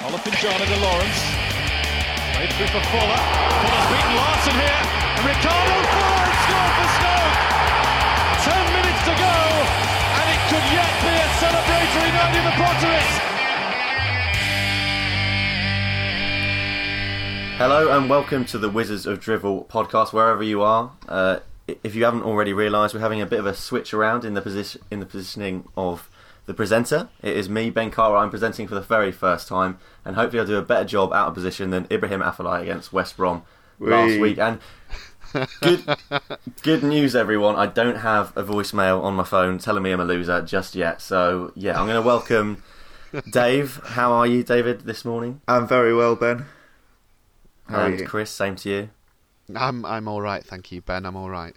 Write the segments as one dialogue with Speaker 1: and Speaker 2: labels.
Speaker 1: Olofinjana de Lawrence. Played through for Fuller. Fuller's beaten Larsson here. And Ricardo Fuller scored for Stoke. Ten minutes to go. And it could yet be a celebratory night in the Potteries.
Speaker 2: Hello and welcome to the Wizards of Drivel podcast, wherever you are. Uh, if you haven't already realised, we're having a bit of a switch around in the position in the positioning of the presenter. It is me, Ben Carter. I'm presenting for the very first time, and hopefully I'll do a better job out of position than Ibrahim Afellay against West Brom last week. And good, good news, everyone. I don't have a voicemail on my phone telling me I'm a loser just yet. So yeah, I'm going to welcome Dave. How are you, David, this morning?
Speaker 3: I'm very well, Ben. How are
Speaker 2: and
Speaker 3: you?
Speaker 2: Chris, same to you.
Speaker 4: I'm I'm all right, thank you, Ben. I'm all right.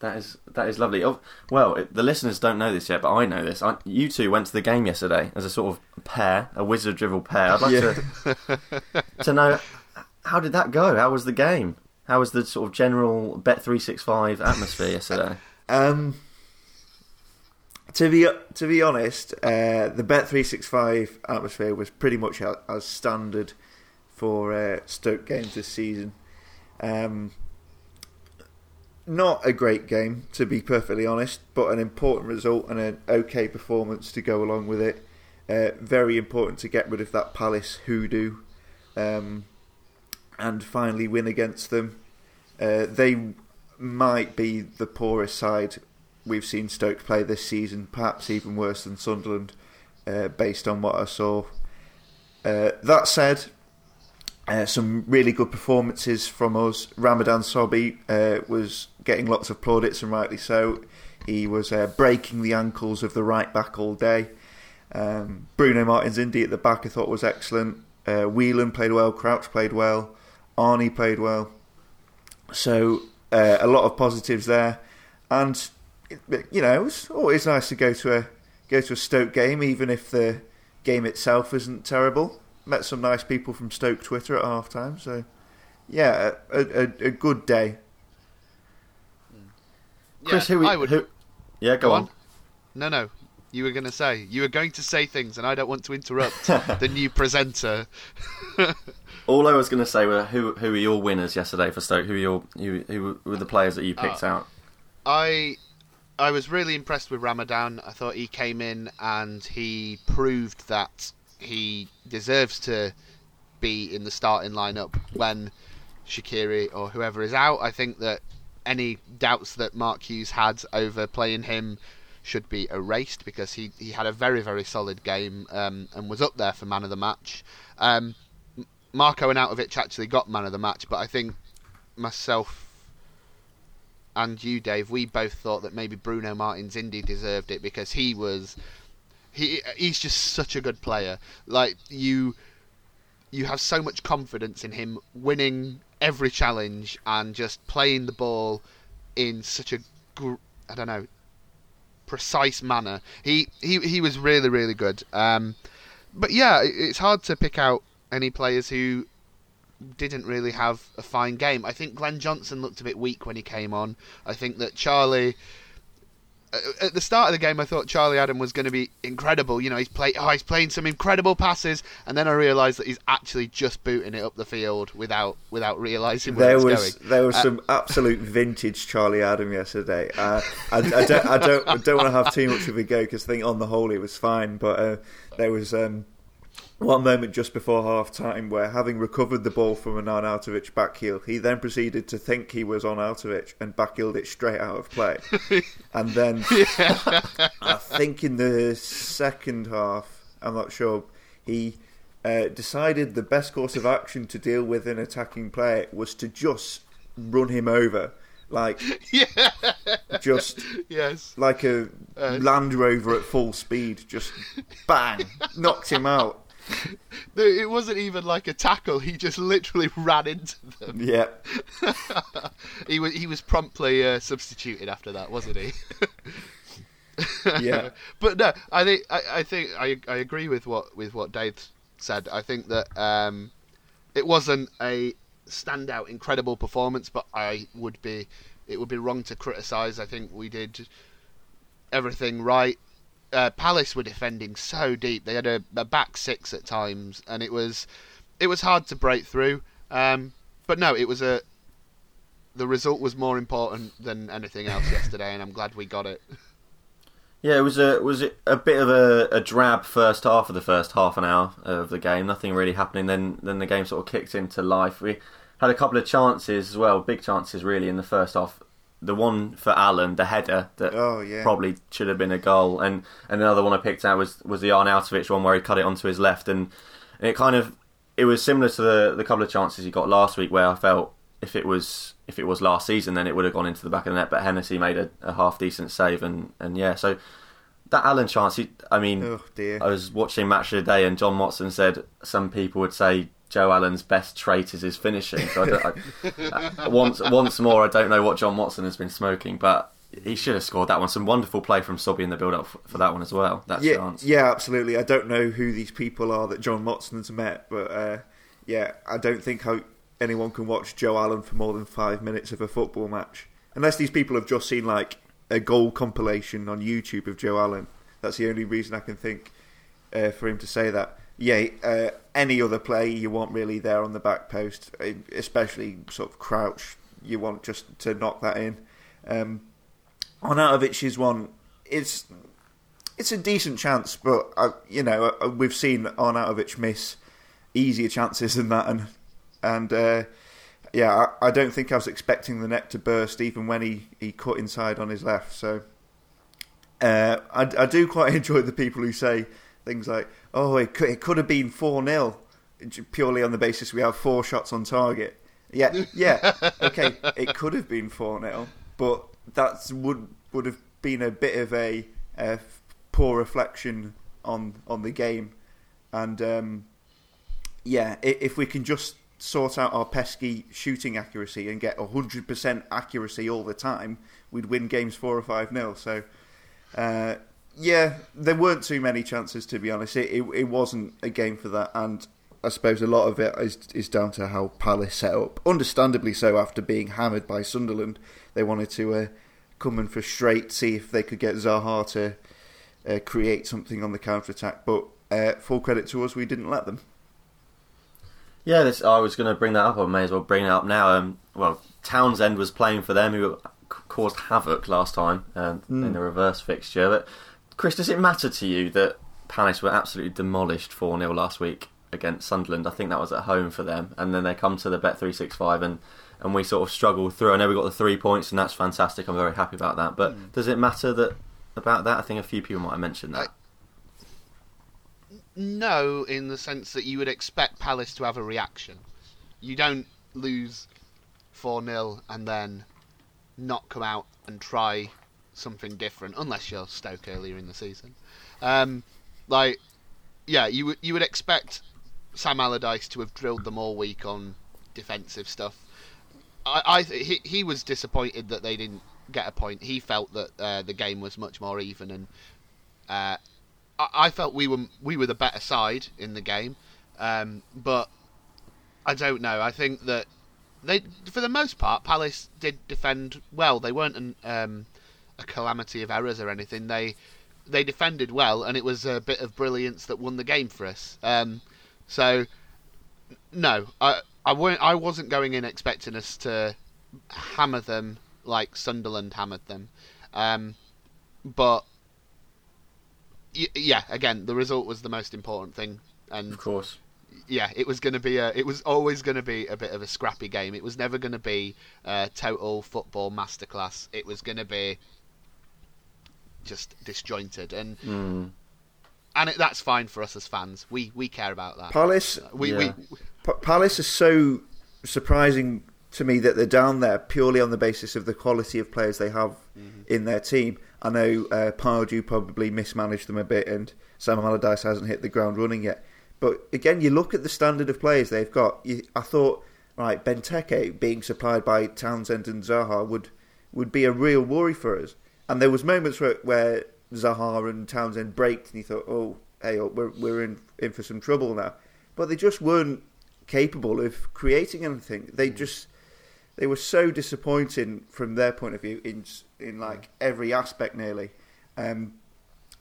Speaker 2: That is that is lovely. Oh, well, it, the listeners don't know this yet, but I know this. I, you two went to the game yesterday as a sort of pair, a wizard drivel pair. I'd like
Speaker 3: Yeah.
Speaker 2: to to know how did that go? How was the game? How was the sort of general Bet three six five atmosphere yesterday?
Speaker 3: Um, to be to be honest, uh, the Bet three six five atmosphere was pretty much as, as standard for uh, Stoke games this season. Um, not a great game, to be perfectly honest, but an important result and an okay performance to go along with it. Uh, very important to get rid of that Palace hoodoo um, and finally win against them. Uh, they might be the poorest side we've seen Stoke play this season, perhaps even worse than Sunderland, uh, based on what I saw. Uh, that said, uh, some really good performances from us. Ramadan Sobhi uh, was getting lots of plaudits, and rightly so. He was uh, breaking the ankles of the right back all day. Um, Bruno Martins Indi at the back I thought was excellent. Uh, Whelan played well, Crouch played well, Arnie played well. So uh, a lot of positives there, and you know it's always nice to go to a go to a Stoke game, even if the game itself isn't terrible. Met some nice people from Stoke Twitter at half time, so yeah, a, a, a good day.
Speaker 2: Chris,
Speaker 4: Yeah,
Speaker 2: who, we,
Speaker 4: I would
Speaker 2: who? Yeah, go,
Speaker 4: go
Speaker 2: on.
Speaker 4: on. No, no. You were going to say you were going to say things, and I don't want to interrupt the new presenter.
Speaker 2: All I was going to say were who who were your winners yesterday for Stoke? Who were your who, who were the players that you picked
Speaker 4: Uh,
Speaker 2: out?
Speaker 4: I I was really impressed with Ramadan. I thought he came in and he proved that he deserves to be in the starting lineup when Shaqiri or whoever is out. I think that any doubts that Mark Hughes had over playing him should be erased because he, he had a very very solid game um, and was up there for man of the match. Um, Marko Arnautovic actually got man of the match, but I think myself and you, Dave, we both thought that maybe Bruno Martins Indi deserved it because he was he he's just such a good player. Like you you have so much confidence in him winning every challenge and just playing the ball in such a don't know precise manner. He he he was really really good. Um, but yeah, it's hard to pick out any players who didn't really have a fine game. I think Glenn Johnson looked a bit weak when he came on. I think that Charlie. At the start of the game, I thought Charlie Adam was going to be incredible. You know, he's play, oh, he's playing some incredible passes, and then I realised that he's actually just booting it up the field without without realising where
Speaker 3: There was
Speaker 4: going.
Speaker 3: there was
Speaker 4: Uh,
Speaker 3: some absolute vintage Charlie Adam yesterday. Uh, I, I don't I don't I don't want to have too much of a go because I think on the whole it was fine, but uh, there was um, one moment just before half time where having recovered the ball from an Arnautovic back heel, he then proceeded to think he was on Arnautovic and back heeled it straight out of play. and then I think in the second half, I'm not sure, he uh, decided the best course of action to deal with an attacking player was to just run him over. Like,
Speaker 4: yeah,
Speaker 3: just
Speaker 4: yes.
Speaker 3: like a
Speaker 4: Uh,
Speaker 3: Land Rover at full speed, just bang, knocked him out.
Speaker 4: It wasn't even like a tackle. He just literally ran into them.
Speaker 3: Yeah,
Speaker 4: He was he was promptly uh, substituted after that, wasn't he?
Speaker 3: yeah.
Speaker 4: but no, I think I, I think I I agree with what with what Dave said. I think that um, it wasn't a standout, incredible performance, but I would be it would be wrong to criticise. I think we did everything right. Uh, Palace were defending so deep. They had a, a, back six at times, and it was it was hard to break through. Um, but no, it was a the result was more important than anything else yesterday, and I'm glad we got it.
Speaker 2: Yeah, it was a was a bit of a, a drab first half of the first half an hour of the game. Nothing really happening. Then then the game sort of kicked into life. We had a couple of chances as well, big chances really in the first half. The one for Allen, the header that
Speaker 3: oh, yeah.
Speaker 2: probably should have been a goal, and, and another one I picked out was was the Arnautovic one where he cut it onto his left, and, and it kind of it was similar to the the couple of chances he got last week where I felt if it was if it was last season, then it would have gone into the back of the net. But Hennessy made a, a half decent save, and, and yeah, so that Allen chance. He, I mean,
Speaker 3: oh,
Speaker 2: I was watching Match of the Day, and John Motson said some people would say Joe Allen's best trait is his finishing. So I I, once once more, I don't know what John Motson has been smoking, but he should have scored that one. Some wonderful play from Sobhi in the build up for that one as well. That
Speaker 3: yeah,
Speaker 2: chance.
Speaker 3: Yeah, absolutely. I don't know who these people are that John Motson's met, but uh, yeah, I don't think how anyone can watch Joe Allen for more than five minutes of a football match. Unless these people have just seen like a goal compilation on YouTube of Joe Allen. That's the only reason I can think uh, for him to say that. Yeah, uh, any other play you want really there on the back post, especially sort of crouch, you want just to knock that in. Um, Arnautovic's one, it's it's a decent chance, but uh, you know uh, we've seen Arnautovic miss easier chances than that, and and uh, yeah, I, I, don't think I was expecting the net to burst even when he, he cut inside on his left. So uh, I, I, do quite enjoy the people who say things like, "Oh, it could, it could have been four 0 purely on the basis we have four shots on target." Yeah, yeah, okay, it could have been four 0 but that would would have been a bit of a, a poor reflection on on the game, and um, yeah, if we can just sort out our pesky shooting accuracy and get 100% accuracy all the time, we'd win games 4 or 5 nil. So, uh, yeah, there weren't too many chances, to be honest. It, it, it, wasn't a game for that. And I suppose a lot of it is, is down to how Palace set up. Understandably so, after being hammered by Sunderland. They wanted to uh, come and frustrate, see if they could get Zaha to uh, create something on the counter attack. But uh, full credit to us, we didn't let them.
Speaker 2: Yeah, this, I was going to bring that up. I may as well bring it up now. Um, well, Townsend was playing for them, who caused havoc last time um, mm. in the reverse fixture. But Chris, does it matter to you that Palace were absolutely demolished 4 0 last week against Sunderland? I think that was at home for them, and then they come to the Bet three six five and. And we sort of struggled through. I know we got the three points, and that's fantastic. I'm very happy about that. But mm. does it matter that about that? I think a few people might have mentioned that.
Speaker 4: No, in the sense that you would expect Palace to have a reaction. You don't lose 4 0 and then not come out and try something different, unless you're Stoke earlier in the season. Um, like, yeah, you would you would expect Sam Allardyce to have drilled them all week on defensive stuff. I, I he he was disappointed that they didn't get a point. He felt that uh, the game was much more even, and uh, I, felt we were we were the better side in the game, um, but I don't know. I think that they, for the most part, Palace did defend well. They weren't an, um, a calamity of errors or anything. They they defended well, and it was a bit of brilliance that won the game for us. Um, so, no, I I weren't. I wasn't going in expecting us to hammer them like Sunderland hammered them, um, but yeah, again, the result was the most important thing, and
Speaker 2: of course,
Speaker 4: yeah, it was going to be a. It was always going to be a bit of a scrappy game. It was never going to be a total football masterclass. It was going to be just disjointed, and
Speaker 2: mm.
Speaker 4: and it, that's fine for us as fans. We we care about that.
Speaker 3: Palace,
Speaker 4: we, yeah. we
Speaker 3: P- Palace is so surprising to me that they're down there purely on the basis of the quality of players they have mm-hmm. in their team. I know uh, Pardew probably mismanaged them a bit, and Sam Allardyce hasn't hit the ground running yet. But again, you look at the standard of players they've got. You, I thought, right, Benteke being supplied by Townsend and Zaha would would be a real worry for us. And there was moments where, where Zaha and Townsend braked, and you thought, oh, hey, oh, we're we're in in for some trouble now. But they just weren't capable of creating anything. They just they were so disappointing from their point of view in in like every aspect nearly. Um,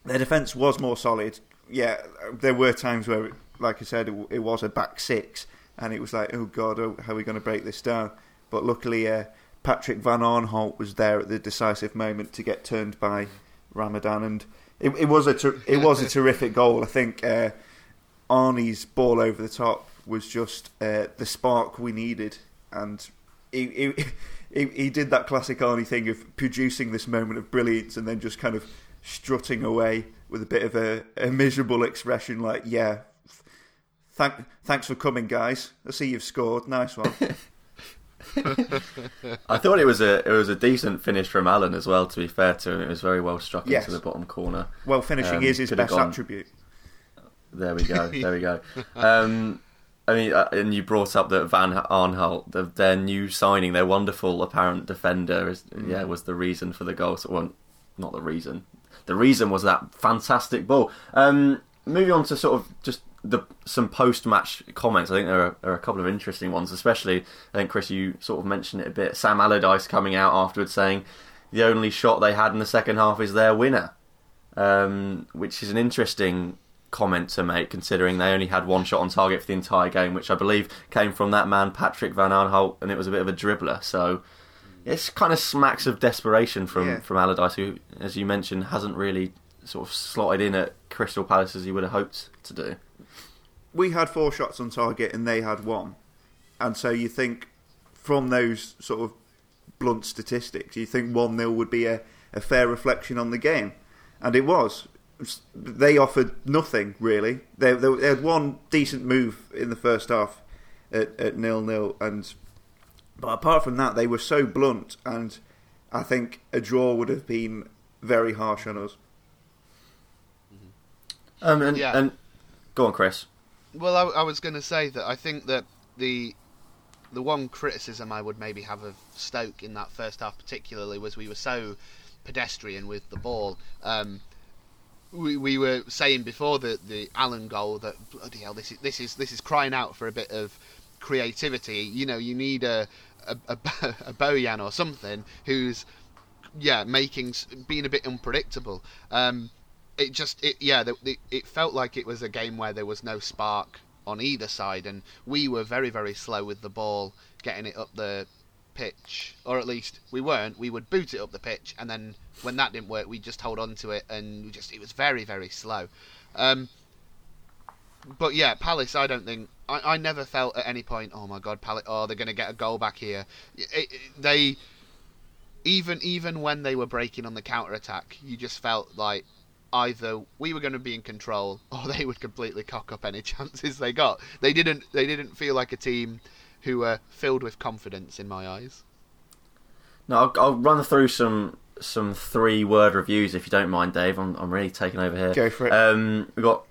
Speaker 3: their defence was more solid. Yeah, there were times where, like I said, it, it was a back six, and it was like, oh god, oh, how are we going to break this down? But luckily, uh, Patrick Van Aanholt was there at the decisive moment to get turned by Ramadan, and it, it was a ter- it was a terrific goal. I think uh, Arnie's ball over the top was just uh, the spark we needed, and he, he he he did that classic Arnie thing of producing this moment of brilliance and then just kind of strutting away with a bit of a, a miserable expression, like "Yeah, thank thanks for coming, guys. I see you've scored. Nice one."
Speaker 2: I thought it was a it was a decent finish from Allen as well. To be fair to him, it was very well struck
Speaker 3: Yes.
Speaker 2: into the bottom corner.
Speaker 3: well, finishing
Speaker 2: Um,
Speaker 3: is his best
Speaker 2: gone-
Speaker 3: attribute.
Speaker 2: There we go. There we go. Um, I mean, uh, and you brought up that Van Aanholt, the, their new signing, their wonderful apparent defender, is yeah, was the reason for the goal. So, well, not the reason. The reason was that fantastic ball. Um, moving on to sort of just the some post match comments. I think there are, are a couple of interesting ones, especially. I think Chris, you sort of mentioned it a bit. Sam Allardyce coming out afterwards saying the only shot they had in the second half is their winner um, which is an interesting comment to make, considering they only had one shot on target for the entire game, which I believe came from that man Patrick Van Aanholt, and it was a bit of a dribbler. So it's kind of smacks of desperation from
Speaker 3: Yeah.
Speaker 2: from Allardyce, who, as you mentioned, hasn't really sort of slotted in at Crystal Palace as he would have hoped to do.
Speaker 3: we had four shots on target and they had one. And so you think from those sort of blunt statistics, you think 1 0 would be a, a fair reflection on the game. And it was. They offered nothing, really. They, they, they had one decent move in the first half at, at nil nil. And, but apart from that, they were so blunt. And I think a draw would have been very harsh on us.
Speaker 2: Um, and,
Speaker 4: Yeah.
Speaker 2: and go on, Chris.
Speaker 4: Well, I, I was going to say that I think that the the one criticism I would maybe have of Stoke in that first half, particularly, was we were so pedestrian with the ball. Um, we, we were saying before the the Allen goal that bloody hell, this is this is this is crying out for a bit of creativity. You know, you need a a, a, a Bojan or something who's yeah making being a bit unpredictable. Um, it just it yeah the, it felt like it was a game where there was no spark on either side and we were very very slow with the ball getting it up the pitch or at least we weren't. We would boot it up the pitch and then when that didn't work we just hold on to it and we just it was very very slow. Um but yeah Palace I don't think I, I never felt at any point oh my god Palace oh they're going to get a goal back here. It, it, they even even when they were breaking on the counter attack you just felt like either we were going to be in control or they would completely cock up any chances they got. They didn't. They didn't feel like a team who were filled with confidence in my eyes.
Speaker 2: No, I'll, I'll run through some some three word reviews if you don't mind, Dave. I'm I'm really taking over here.
Speaker 3: Go for it.
Speaker 2: Um, we got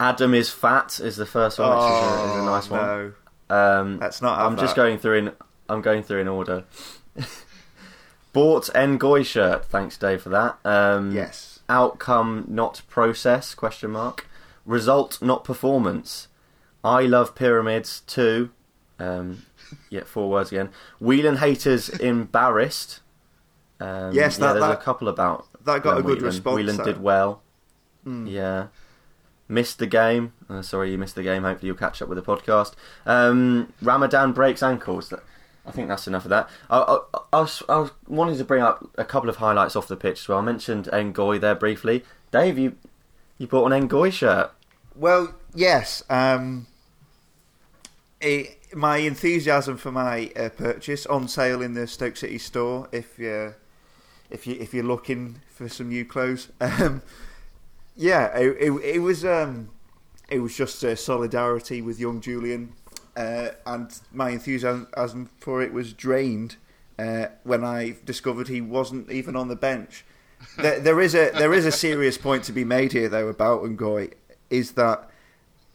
Speaker 2: Adam is fat is the first one, which is, a, is a nice one.
Speaker 3: Oh, no.
Speaker 2: Um,
Speaker 3: Let's not
Speaker 2: I'm just going through in. I'm going through in order. Bought Ngoy shirt. Thanks, Dave, for that. Um,
Speaker 3: Yes.
Speaker 2: Outcome not process? Question mark. Result not performance. I love pyramids too. Um, yeah, four words again. Whelan haters embarrassed. Um,
Speaker 3: Yes,
Speaker 2: yeah, there's
Speaker 3: that-
Speaker 2: a couple about
Speaker 3: that got a good
Speaker 2: Whelan.
Speaker 3: response,
Speaker 2: Whelan
Speaker 3: that.
Speaker 2: did well.
Speaker 3: Hmm.
Speaker 2: Yeah. Missed the game. Uh, sorry, you missed the game. Hopefully, you'll catch up with the podcast. Um, Ramadan breaks ankles. I think that's enough of that. I, I, I, was, I was wanting to bring up a couple of highlights off the pitch as well. I mentioned Ngoy there briefly. Dave, you you bought an Ngoy shirt.
Speaker 3: Well, yes. Um, it, my enthusiasm for my uh, purchase on sale in the Stoke City store. If you if you if you're looking for some new clothes, um, yeah, it, it, it was um, it was just uh, solidarity with young Julien, uh, and my enthusiasm for it was drained uh, when I discovered he wasn't even on the bench. there, there is a there is a serious point to be made here though about Ngoy is that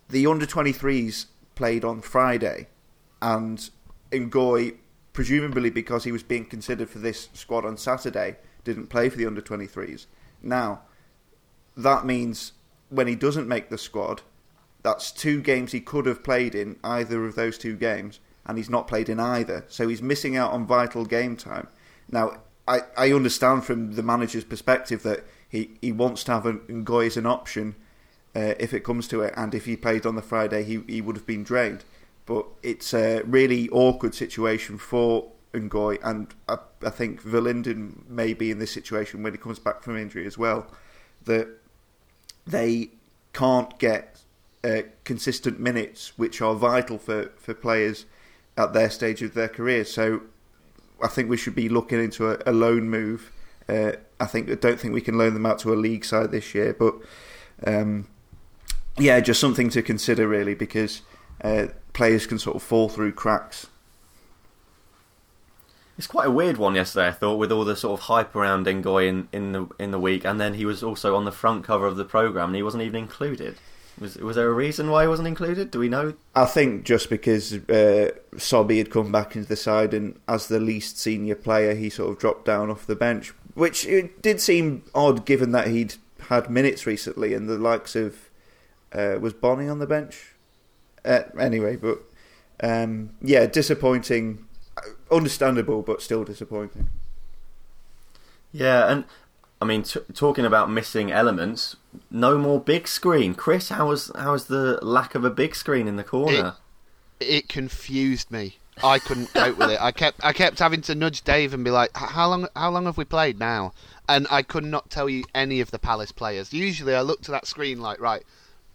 Speaker 3: the under 23s played on Friday and Ngoy presumably because he was being considered for this squad on Saturday didn't play for the under 23s now that means when he doesn't make the squad that's two games he could have played in either of those two games and he's not played in either so he's missing out on vital game time now I, I understand from the manager's perspective that he, he wants to have Ngoy as an option uh, if it comes to it, and if he played on the Friday, he, he would have been drained. But it's a really awkward situation for Ngoy, and I, I think Verlinden may be in this situation when he comes back from injury as well, that they can't get uh, consistent minutes, which are vital for, for players at their stage of their career. So I think we should be looking into a, a loan move. Uh, I think I don't think we can loan them out to a league side this year, but um, yeah, just something to consider really because uh, players can sort of fall through cracks.
Speaker 2: It's quite a weird one yesterday, I thought, with all the sort of hype around Ngoy in, in the in the week, and then he was also on the front cover of the program, and he wasn't even included. Was was there a reason why he wasn't included? Do we know?
Speaker 3: I think just because uh, Sobhi had come back into the side, and as the least senior player, he sort of dropped down off the bench, which it did seem odd given that he'd had minutes recently, and the likes of uh, was Bony on the bench. Uh, anyway, but um, yeah, disappointing, understandable, but still disappointing.
Speaker 2: Yeah, and I mean, t- talking about missing elements, no more big screen. Chris, how was how was the lack of a big screen in the corner?
Speaker 4: It, it confused me. I couldn't cope with it. I kept I kept having to nudge Dave and be like, "How long how long have we played now?" And I could not tell you any of the Palace players. Usually, I look to that screen like, right,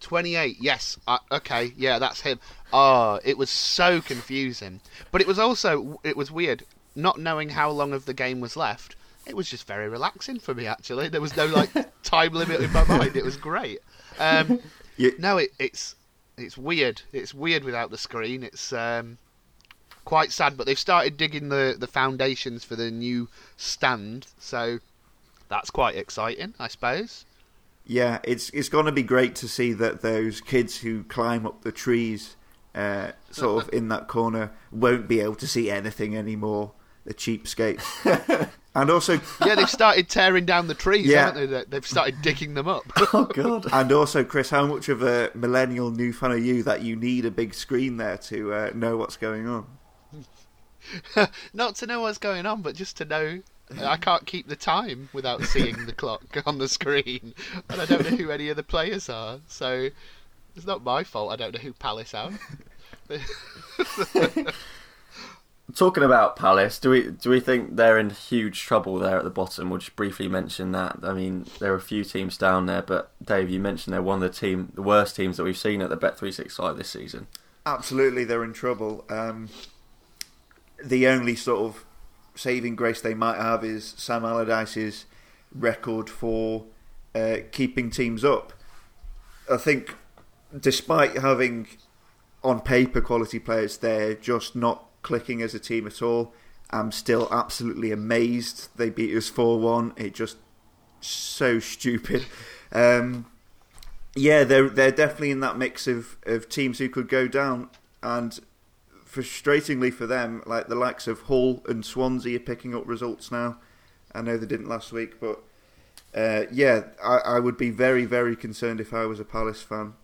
Speaker 4: 28. Yes, uh, okay, yeah, that's him. Oh, it was so confusing. But it was also it was weird not knowing how long of the game was left it was just very relaxing for me. Actually, there was no like time limit in my mind. It was great. Um, No, it, it's it's weird. It's weird without the screen. It's um, quite sad. But they've started digging the the foundations for the new stand, so that's quite exciting, I suppose.
Speaker 3: Yeah, it's it's going to be great to see that those kids who climb up the trees, uh, sort of in that corner, won't be able to see anything anymore. The cheapskates. And also,
Speaker 4: yeah, they've started tearing down the trees, yeah. haven't they? They've started digging them up.
Speaker 2: oh god!
Speaker 3: And also, Chris, how much of a millennial new fan are you that you need a big screen there to uh, know what's going on?
Speaker 4: Not to know what's going on, but just to know. I can't keep the time without seeing the clock on the screen, and I don't know who any of the players are. So it's not my fault. I don't know who Palace are.
Speaker 2: Talking about Palace, do we do we think they're in huge trouble there at the bottom? We'll just briefly mention that. I mean, there are a few teams down there, but Dave, you mentioned they're one of the team, the worst teams that we've seen at the Bet three six five this season.
Speaker 3: Absolutely, they're in trouble. Um, the only sort of saving grace they might have is Sam Allardyce's record for uh, keeping teams up. I think, despite having on paper quality players, they're just not clicking as a team at all. I'm still absolutely amazed they beat us 4 1. It just so stupid. Um, yeah, they're they're definitely in that mix of, of teams who could go down, and frustratingly for them, like the likes of Hull and Swansea are picking up results now. I know they didn't last week, but uh, yeah, I, I would be very very concerned if I was a Palace fan.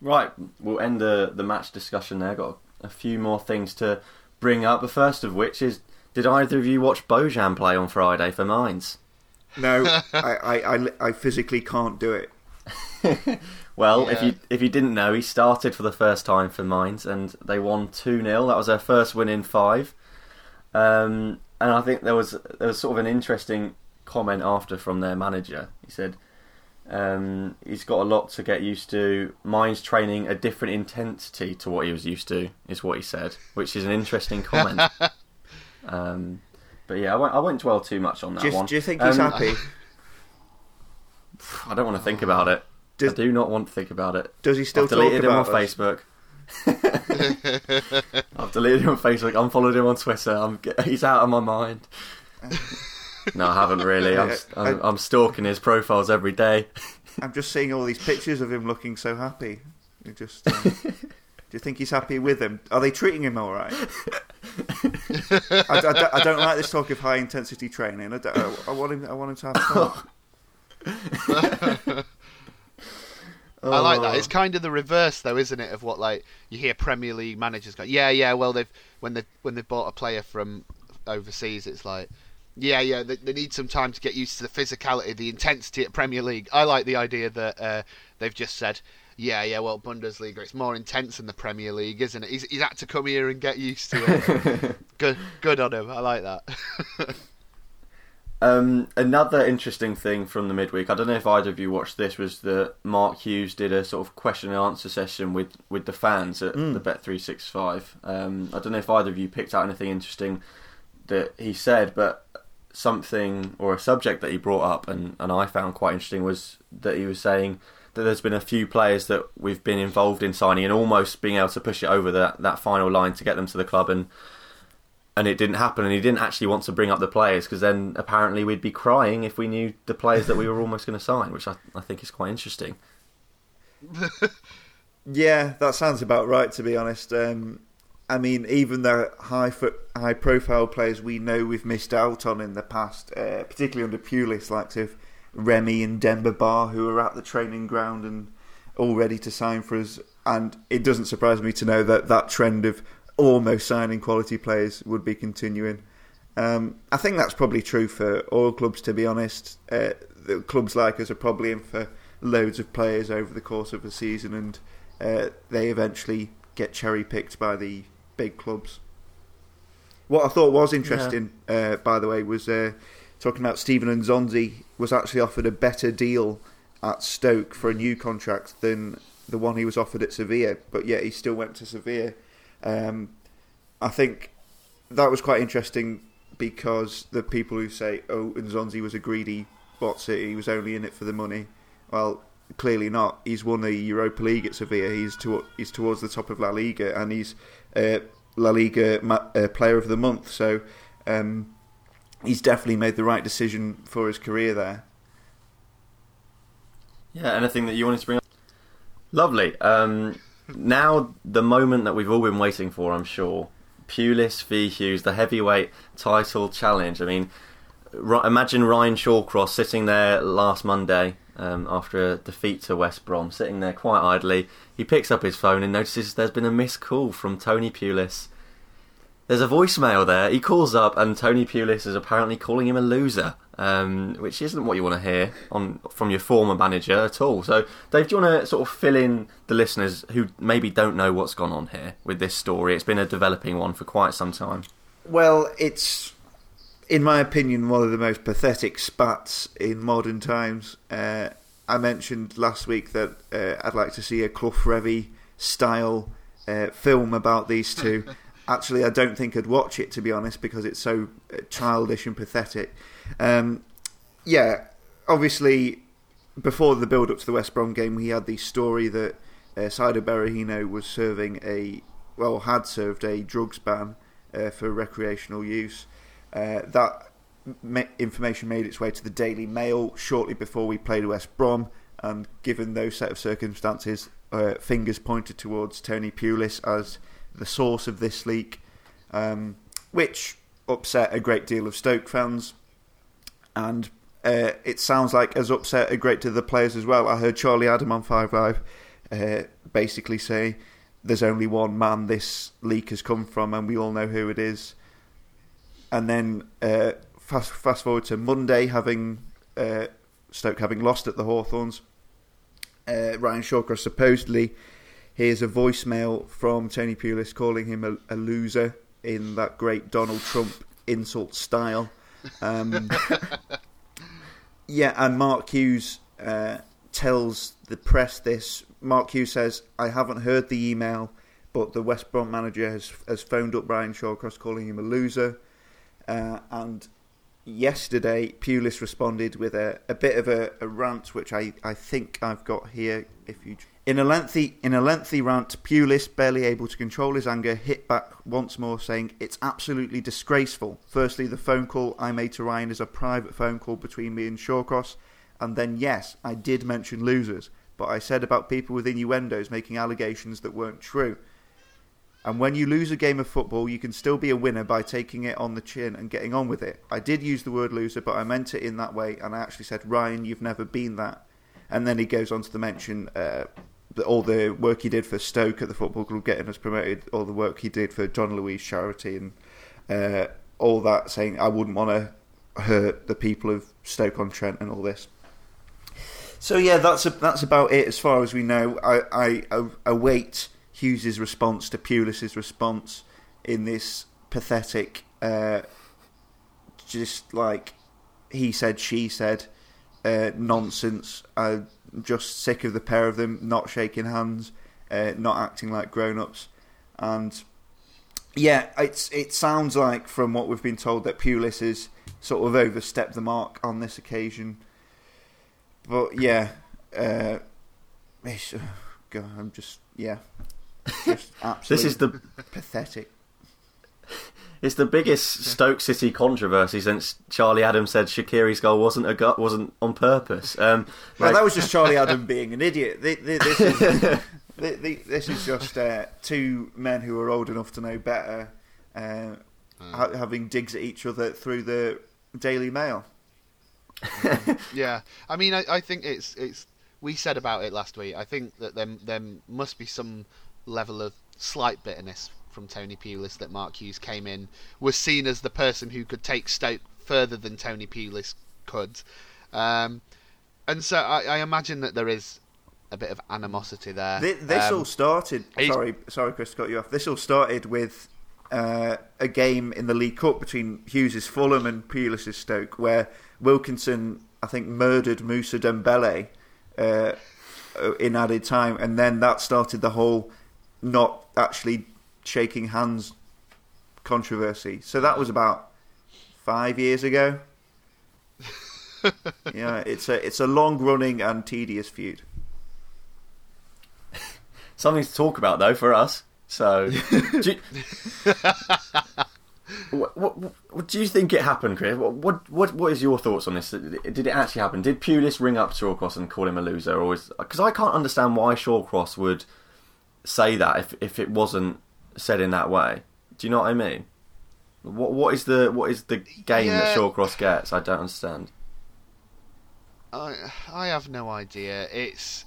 Speaker 2: Right, we'll end the the match discussion there. Got a few more things to bring up. The first of which is, did either of you watch Bojan play on Friday for Mainz?
Speaker 3: No, I, I, I, I, physically can't do it.
Speaker 2: well, yeah. if you if you didn't know, he started for the first time for Mainz, and they won two 0 That was their first win in five. Um, and I think there was there was sort of an interesting comment after from their manager. He said um, he's got a lot to get used to. Mainz training a different intensity to what he was used to, is what he said, which is an interesting comment. um, but yeah, I won't, I won't dwell too much on that
Speaker 3: do you,
Speaker 2: one.
Speaker 3: Do you think he's um, happy?
Speaker 2: I don't want to think about it. Does, I do not want to think about it.
Speaker 3: Does he still
Speaker 2: I've deleted
Speaker 3: him
Speaker 2: on Facebook. I've deleted him on Facebook. Unfollowed him on Twitter. I'm, he's out of my mind. No, I haven't really. I'm, I'm, I'm, stalking his profiles every day.
Speaker 3: I'm just seeing all these pictures of him looking so happy. You just. Um, do you think he's happy with them? Are they treating him all right? I, I, don't, I, don't like this talk of high intensity training. I, I, want him. I want him to have fun.
Speaker 4: I like that. It's kind of the reverse, though, isn't it? Of what like you hear Premier League managers go, "Yeah, yeah." Well, they've when they when they bought a player from overseas, it's like, Yeah, yeah, they, they, need some time to get used to the physicality, the intensity at Premier League. I like the idea that uh, they've just said, yeah, yeah, well, Bundesliga, it's more intense than the Premier League, isn't it? He's, he's had to come here and get used to it. good, good on him. I like that.
Speaker 2: um, another interesting thing from the midweek, I don't know if either of you watched this, was that Mark Hughes did a sort of question and answer session with, with the fans at mm. the Bet365. Um, I don't know if either of you picked out anything interesting that he said, but something or a subject that he brought up and, and I found quite interesting was that he was saying that there's been a few players that we've been involved in signing and almost being able to push it over that, that final line to get them to the club and and it didn't happen and he didn't actually want to bring up the players because then apparently we'd be crying if we knew the players that we were almost going to sign which I, I think is quite interesting.
Speaker 3: Yeah that sounds about right to be honest. Um, I mean, even the high high profile players we know we've missed out on in the past, uh, particularly under Pulis, like of Remy and Demba Ba, who are at the training ground and all ready to sign for us. And it doesn't surprise me to know that that trend of almost signing quality players would be continuing. Um, I think that's probably true for all clubs, to be honest. Uh, the clubs like us are probably in for loads of players over the course of a season, and uh, they eventually get cherry picked by the big clubs. What I thought was interesting, yeah. uh, by the way, was uh, talking about Steven N'Zonzi was actually offered a better deal at Stoke for a new contract than the one he was offered at Sevilla, but yet he still went to Sevilla. Um, I think that was quite interesting because the people who say, "Oh, N'Zonzi was a greedy bot he was only in it for the money," well, clearly not. He's won the Europa League at Sevilla. He's to, he's towards the top of La Liga, and he's uh, La Liga uh, Player of the Month. So um, he's definitely made the right decision for his career there.
Speaker 2: Yeah, anything that you wanted to bring up? Lovely. Um, now, the moment that we've all been waiting for, I'm sure. Pulis v Hughes, the heavyweight title challenge. I mean, imagine Ryan Shawcross sitting there last Monday um, after a defeat to West Brom, sitting there quite idly. He picks up his phone and notices there's been a missed call from Tony Pulis. There's a voicemail there. He calls up, and Tony Pulis is apparently calling him a loser, um, which isn't what you want to hear on from your former manager at all. So, Dave, do you want to sort of fill in the listeners who maybe don't know what's gone on here with this story? It's been a developing one for quite some time.
Speaker 3: Well, it's in my opinion, one of the most pathetic spats in modern times. Uh, I mentioned last week that uh, I'd like to see a Clough Revie style uh, film about these two. Actually, I don't think I'd watch it to be honest because it's so uh, childish and pathetic. Um, yeah, obviously, before the build up to the West Brom game, we had the story that uh, Saido Berahino was serving a well had served a drugs ban uh, for recreational use. Uh, that ma- information made its way to the Daily Mail shortly before we played West Brom, and given those set of circumstances, uh, fingers pointed towards Tony Pulis as the source of this leak, um, which upset a great deal of Stoke fans, and uh, it sounds like has upset a great deal of the players as well. I heard Charlie Adam on Five Live uh, basically say there's only one man this leak has come from, and we all know who it is and then uh, fast fast forward to Monday, having uh, Stoke having lost at the Hawthorns. Uh, Ryan Shawcross supposedly hears a voicemail from Tony Pulis calling him a, a loser in that great Donald Trump insult style. Um, yeah, and Mark Hughes uh, tells the press this. Mark Hughes says, "I haven't heard the email." But the West Brom manager has has phoned up Ryan Shawcross, calling him a loser. Uh, and yesterday, Pulis responded with a, a bit of a, a, rant, which I, I think I've got here. If you in a lengthy in a lengthy rant, Pulis, barely able to control his anger, hit back once more, saying, "It's absolutely disgraceful. Firstly, the phone call I made to Ryan is a private phone call between me and Shawcross, and then yes, I did mention losers." But I said about people with innuendos making allegations that weren't true. And when you lose a game of football, you can still be a winner by taking it on the chin and getting on with it. I did use the word loser, but I meant it in that way, and I actually said, Ryan, you've never been that. And then he goes on to mention uh, all the work he did for Stoke at the football club, getting us promoted, all the work he did for Donna Louise charity, and uh, all that, saying I wouldn't want to hurt the people of Stoke on Trent and all this. So yeah, that's a, that's about it as far as we know. I, I, I await Hughes's response to Pulis's response in this pathetic, uh, just like he said, she said uh, nonsense. I'm just sick of the pair of them not shaking hands, uh, not acting like grown-ups, and yeah, it's it sounds like from what we've been told that Pulis has sort of overstepped the mark on this occasion. But yeah, uh, God, I'm just yeah,
Speaker 2: This is the
Speaker 3: pathetic.
Speaker 2: it's the biggest Stoke City controversy since Charlie Adams said Shaqiri's goal wasn't a gut wasn't on purpose. Um,
Speaker 3: Well,
Speaker 2: like-
Speaker 3: that was just Charlie Adam being an idiot. Th- th- This is, th- th- this is just uh, two men who are old enough to know better, uh, ha- having digs at each other through the Daily Mail.
Speaker 4: Yeah, I mean, I, I think it's it's. We said about it last week. I think that there there must be some level of slight bitterness from Tony Pulis that Mark Hughes came in was seen as the person who could take Stoke further than Tony Pulis could, um, and so I, I imagine that there is a bit of animosity there.
Speaker 3: This, this
Speaker 4: Um,
Speaker 3: all started. Sorry, sorry, Chris, cut you off. This all started with uh, a game in the League Cup between Hughes's Fulham and Pulis's Stoke, where Wilkinson, I think, murdered Moussa Dembele uh, in added time, and then that started the whole not actually shaking hands controversy. So that was about five years ago. yeah, it's a it's a long running and tedious feud.
Speaker 2: something to talk about though for us. So, do you, what, what, what do you think it happened, Chris? What, what what what is your thoughts on this? Did it actually happen? Did Pulis ring up Shawcross and call him a loser, or was because I can't understand why Shawcross would say that if if it wasn't said in that way? Do you know what I mean? What what is the what is the game that Shawcross gets? I don't understand.
Speaker 4: I I have no idea. It's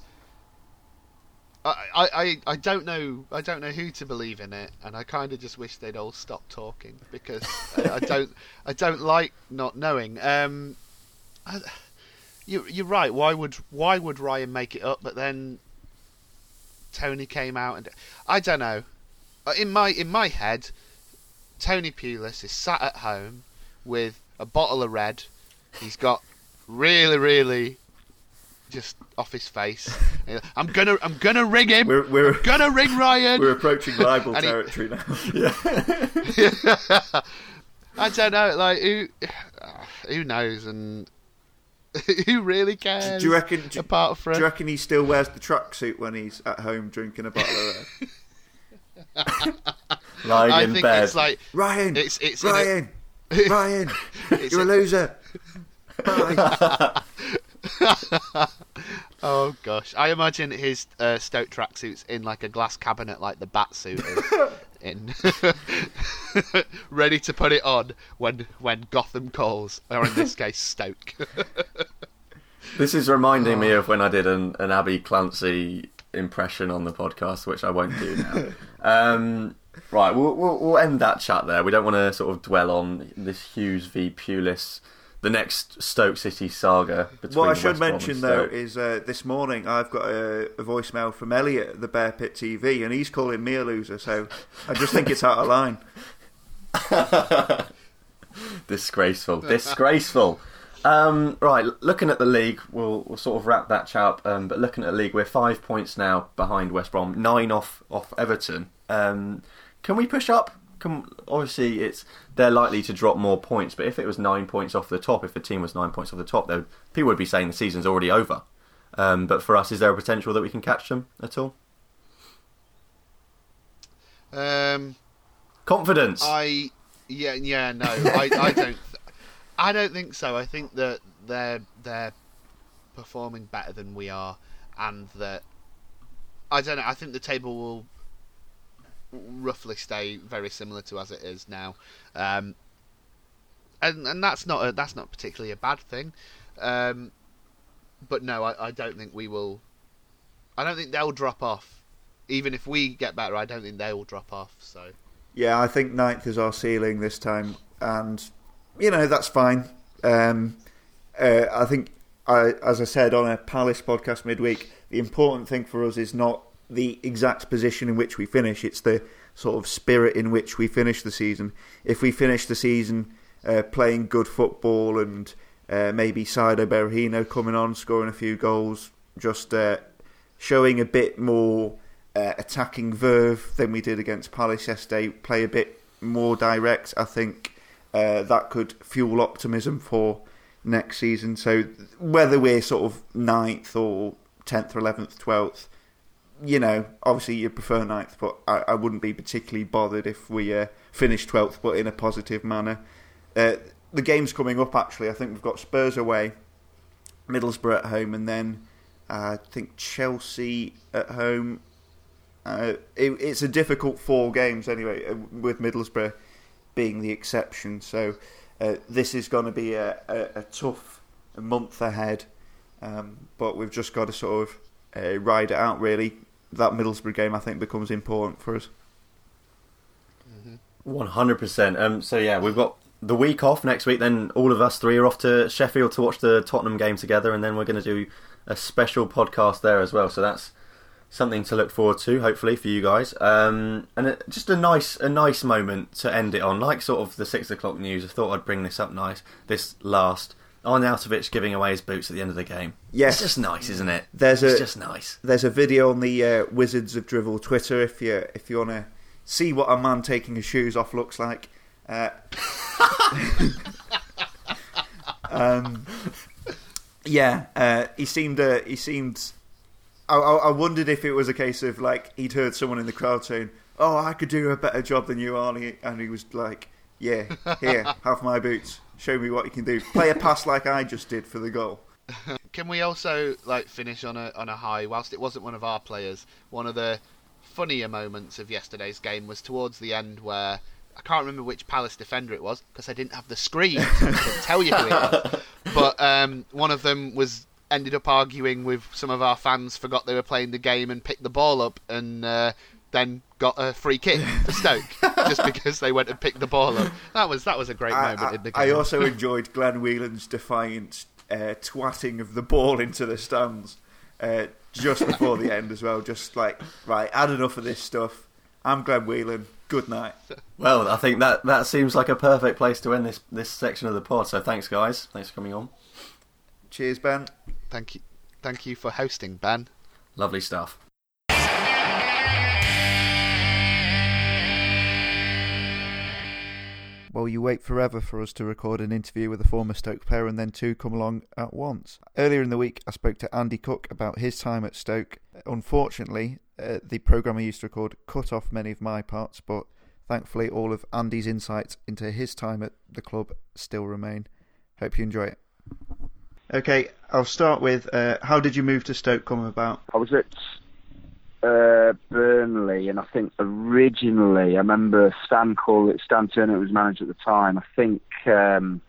Speaker 4: I, I, I- I don't know I don't know who to believe in it, and I kind of just wish they'd all stop talking because I, I don't I don't like not knowing. Um, I, you you're right. Why would why would Ryan make it up? But then Tony came out and I don't know. Uh, In my in my head, Tony Pulis is sat at home with a bottle of red. He's got really, really just off his face. I'm gonna, I'm gonna ring him.
Speaker 3: We're we're
Speaker 4: gonna ring Ryan.
Speaker 3: we're approaching libel
Speaker 4: And he-
Speaker 3: territory now.
Speaker 4: I don't know, like who, who knows, and who really cares?
Speaker 3: Do you reckon? Do,
Speaker 4: apart
Speaker 3: do you reckon he still wears the tracksuit when he's at home drinking a bottle of red?
Speaker 2: Lying
Speaker 4: I
Speaker 2: in
Speaker 4: think
Speaker 2: bed.
Speaker 4: it's like
Speaker 3: Ryan,
Speaker 4: It's- it's in a-
Speaker 3: Ryan, Ryan,
Speaker 4: It's
Speaker 3: you're a
Speaker 4: in-
Speaker 3: loser.
Speaker 4: Oh gosh, I imagine his uh, Stoke tracksuits in like a glass cabinet, like the bat suit is in, ready to put it on when when Gotham calls, or in this case Stoke.
Speaker 2: This is reminding me of when I did an, an Abbey Clancy impression on the podcast, which I won't do now. um, right, we'll, we'll, we'll end that chat there. We don't want to sort of dwell on this Hughes v Pulis, the next Stoke City saga. Between
Speaker 3: What I should
Speaker 2: Brom
Speaker 3: mention though is uh, this morning I've got a, a voicemail from Elliot at the Bear Pit TV, and he's calling me a loser. So I just think it's out of line.
Speaker 2: disgraceful, disgraceful. Um, right, looking at the league, we'll, we'll sort of wrap that chat up. Um, but looking at the league, we're five points now behind West Brom, nine off off Everton. Um, can we push up? Can, obviously, it's they're likely to drop more points. But if it was nine points off the top, if the team was nine points off the top, though, people would be saying the season's already over. Um, but for us, is there a potential that we can catch them at all?
Speaker 4: um,
Speaker 2: Confidence.
Speaker 4: I yeah yeah no I, I don't th- I don't think so. I think that they're they're performing better than we are, and that I don't know. I think the table will roughly stay very similar to as it is now, um, and and that's not a, that's not particularly a bad thing. Um, but no, I, I don't think we will. I don't think they'll drop off. Even if we get better, I don't think they will drop off. So.
Speaker 3: Yeah, I think ninth is our ceiling this time, and you know that's fine. Um, uh, I think, I, as I said on a Palace podcast midweek, the important thing for us is not the exact position in which we finish; it's the sort of spirit in which we finish the season. If we finish the season uh, playing good football and uh, maybe Saido Berahino coming on, scoring a few goals, just uh, showing a bit more uh, attacking verve than we did against Palace yesterday, play a bit more direct, I think uh, that could fuel optimism for next season. So whether we're sort of ninth or tenth or eleventh, twelfth, you know, obviously you prefer ninth, but I, I wouldn't be particularly bothered if we uh, finish twelfth, but in a positive manner. Uh, the games coming up, actually, I think we've got Spurs away, Middlesbrough at home, and then uh, I think Chelsea at home. Uh, it, it's a difficult four games anyway, uh, with Middlesbrough being the exception. So uh, this is going to be a, a, a, tough month ahead, um, but we've just got to sort of uh, ride it out. Really, that Middlesbrough game I think becomes important for us.
Speaker 2: One hundred percent. Um. So yeah, we've got the week off next week. Then all of us three are off to Sheffield to watch the Tottenham game together, and then we're going to do a special podcast there as well. So that's something to look forward to, hopefully for you guys. Um, and it, just a nice, a nice moment to end it on, like sort of the six o'clock news. I thought I'd bring this up nice. This last Arnautovic giving away his boots at the end of the game.
Speaker 3: Yes,
Speaker 2: it's just nice, isn't it?
Speaker 3: There's
Speaker 2: it's
Speaker 3: a,
Speaker 2: just nice.
Speaker 3: There's a video on the uh, Wizards of Drivel Twitter if you if you want to see what a man taking his shoes off looks like. Uh, um, yeah, uh, he seemed uh, he seemed. I, I, wondered if it was a case of like he'd heard someone in the crowd saying, "Oh, I could do a better job than you, Arnie," and he was like, "Yeah, here, have my boots. Show me what you can do. Play a pass like I just did for the goal."
Speaker 4: Can we also like finish on a on a high? Whilst it wasn't one of our players, one of the funnier moments of yesterday's game was towards the end where I can't remember which Palace defender it was because I didn't have the screen so tell you who it was. But um, one of them was ended up arguing with some of our fans, forgot they were playing the game and picked the ball up and uh, then got a free kick for Stoke just because they went and picked the ball up. That was that was a great moment
Speaker 3: I, I,
Speaker 4: in the game.
Speaker 3: I also enjoyed Glenn Whelan's defiant uh, twatting of the ball into the stands uh, just before the end as well. Just like right, had enough of this stuff. I'm Glenn Whelan. Good night.
Speaker 2: Well, I think that that seems like a perfect place to end this this section of the pod. So thanks, guys. Thanks for coming on.
Speaker 3: Cheers, Ben.
Speaker 4: Thank you. Thank you for hosting, Ben.
Speaker 2: Lovely stuff.
Speaker 3: Well, you wait forever for us to record an interview with a former Stoke player and then two come along at once. Earlier in the week, I spoke to Andy Cooke about his time at Stoke. Unfortunately, uh, the programme I used to record cut off many of my parts, but thankfully, all of Andy's insights into his time at the club still remain. Hope you enjoy it. Okay, I'll start with uh, how did you move to Stoke come about?
Speaker 5: I was at uh, Burnley, and I think originally I remember Stan called it. Stan Ternent was manager at the time. I think um,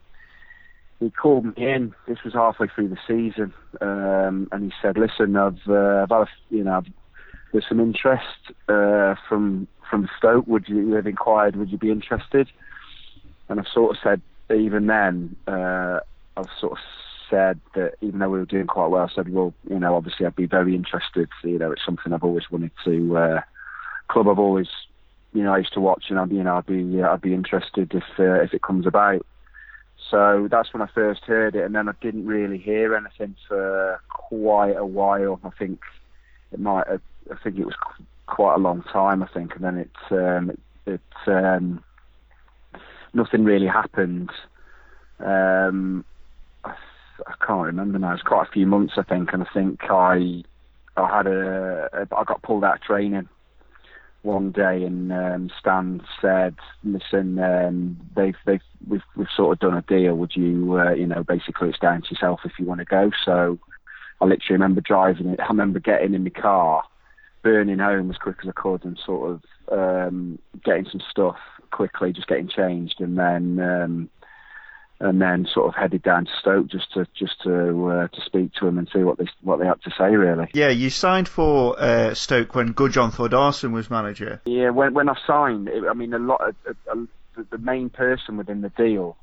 Speaker 5: he called me in. This was halfway through the season, um, and he said, "Listen, I've, uh, I've had a, you know, there's some interest uh, from from Stoke. Would you have inquired? Would you be interested?" And I sort of said, even then, uh, I've sort of said that even though we were doing quite well, I said, well, you know, obviously I'd be very interested. You know, it's something I've always wanted to. Uh, club I've always, you know, I used to watch, and I'd, you know, I'd be, uh, I'd be interested if uh, if it comes about. So that's when I first heard it, and then I didn't really hear anything for quite a while. I think it might. Have, I think it was quite a long time. I think, and then it, um, it, it um, nothing really happened. Um, I can't remember now. It's quite a few months, I think, and I think I I had a, a I got pulled out of training one day, and um, Stan said, "Listen, um, they've they've we've we've sort of done a deal. Would you uh, you know basically it's down to yourself if you want to go." So I literally remember driving it. I remember getting in my car, burning home as quick as I could, and sort of um, getting some stuff quickly, just getting changed, and then. Um, and then sort of headed down to Stoke just to just to uh, to speak to him and see what they what they had to say really.
Speaker 3: Yeah, you signed for uh, Stoke when Gudjon Thordarson was manager.
Speaker 5: Yeah, when when I signed, it, I mean a lot of, the main person within the deal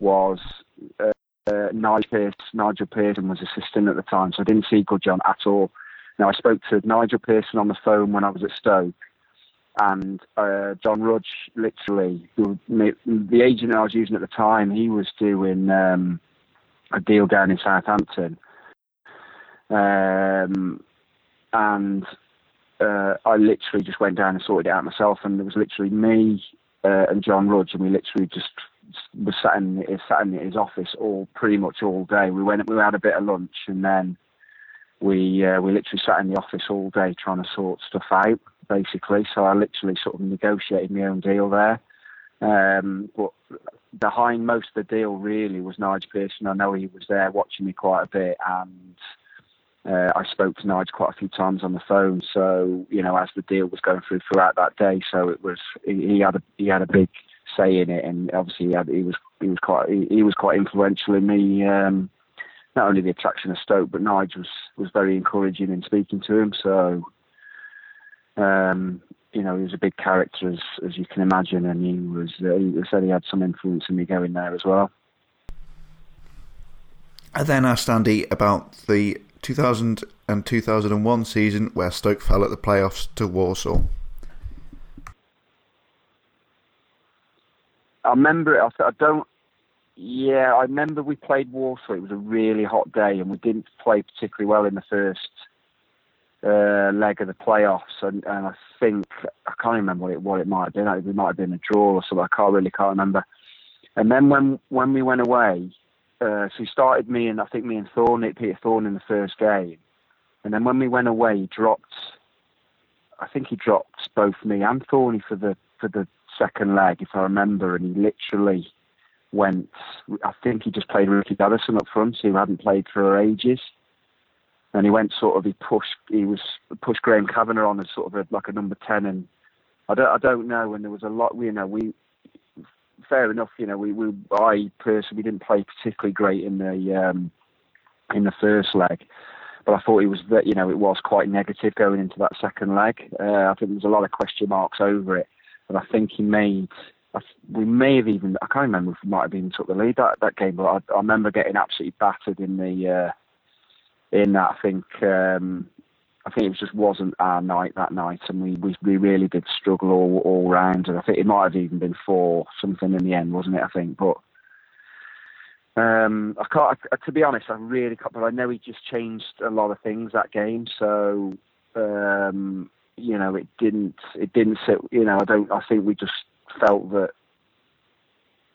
Speaker 5: was uh, uh, Nigel, Pearson, Nigel Pearson was assistant at the time, so I didn't see Gudjon at all. Now I spoke to Nigel Pearson on the phone when I was at Stoke, and uh, John Rudge, literally, who, the agent I was using at the time, he was doing um, a deal down in Southampton, um, and uh, I literally just went down and sorted it out myself, and it was literally me uh, and John Rudge, and we literally just was sat in, sat in his office all pretty much all day. We went, we had a bit of lunch, and then we uh, we literally sat in the office all day trying to sort stuff out, basically. So I literally sort of negotiated my own deal there. Um, but behind most of the deal really was Nigel Pearson. I know he was there watching me quite a bit, and uh, I spoke to Nigel quite a few times on the phone. So you know, as the deal was going through throughout that day, so it was he had a he had a big say in it, and obviously he, had, he was he was quite he, he was quite influential in me. Um, not only the attraction of Stoke, but Nigel was, was very encouraging in speaking to him. So, um, you know, he was a big character, as, as you can imagine, and he was uh, he said he had some influence in me going there as well.
Speaker 3: I then asked Andy about the 2000 and 2001 season where Stoke fell at the playoffs to Walsall.
Speaker 5: I remember it. I, I don't yeah, I remember we played Walsall. It was a really hot day, and we didn't play particularly well in the first uh, leg of the playoffs. And, and I think I can't remember what it what it might have been. It might have been a draw or something. I can't really can't remember. And then when when we went away, uh, so he started me and I think me and Thorne, Peter Thorne in the first game, and then when we went away, he dropped. I think he dropped both me and Thorny for the for the second leg, if I remember, and he literally went. I think he just played Ricky Addison up front, who hadn't played for ages. And he went sort of. He pushed. He was pushed Graham Kavanagh on as sort of a, like a number ten. And I don't. I don't know. And there was a lot. You know, we. Fair enough. You know, we. we I personally didn't play particularly great in the um, in the first leg but I thought it was that you know it was quite negative going into that second leg. Uh, I think there was a lot of question marks over it, but I think he made we may have even I can't remember if we might have even took the lead that that game, but I, I remember getting absolutely battered in the uh, in that. I think um, I think it just wasn't our night that night, and we we, we really did struggle all all round. And I think it might have even been four something in the end, wasn't it? I think, but. Um, I can't. I, to be honest, I really can't. But I know he just changed a lot of things that game. So um, you know, it didn't. It didn't sit. You know, I don't. I think we just felt that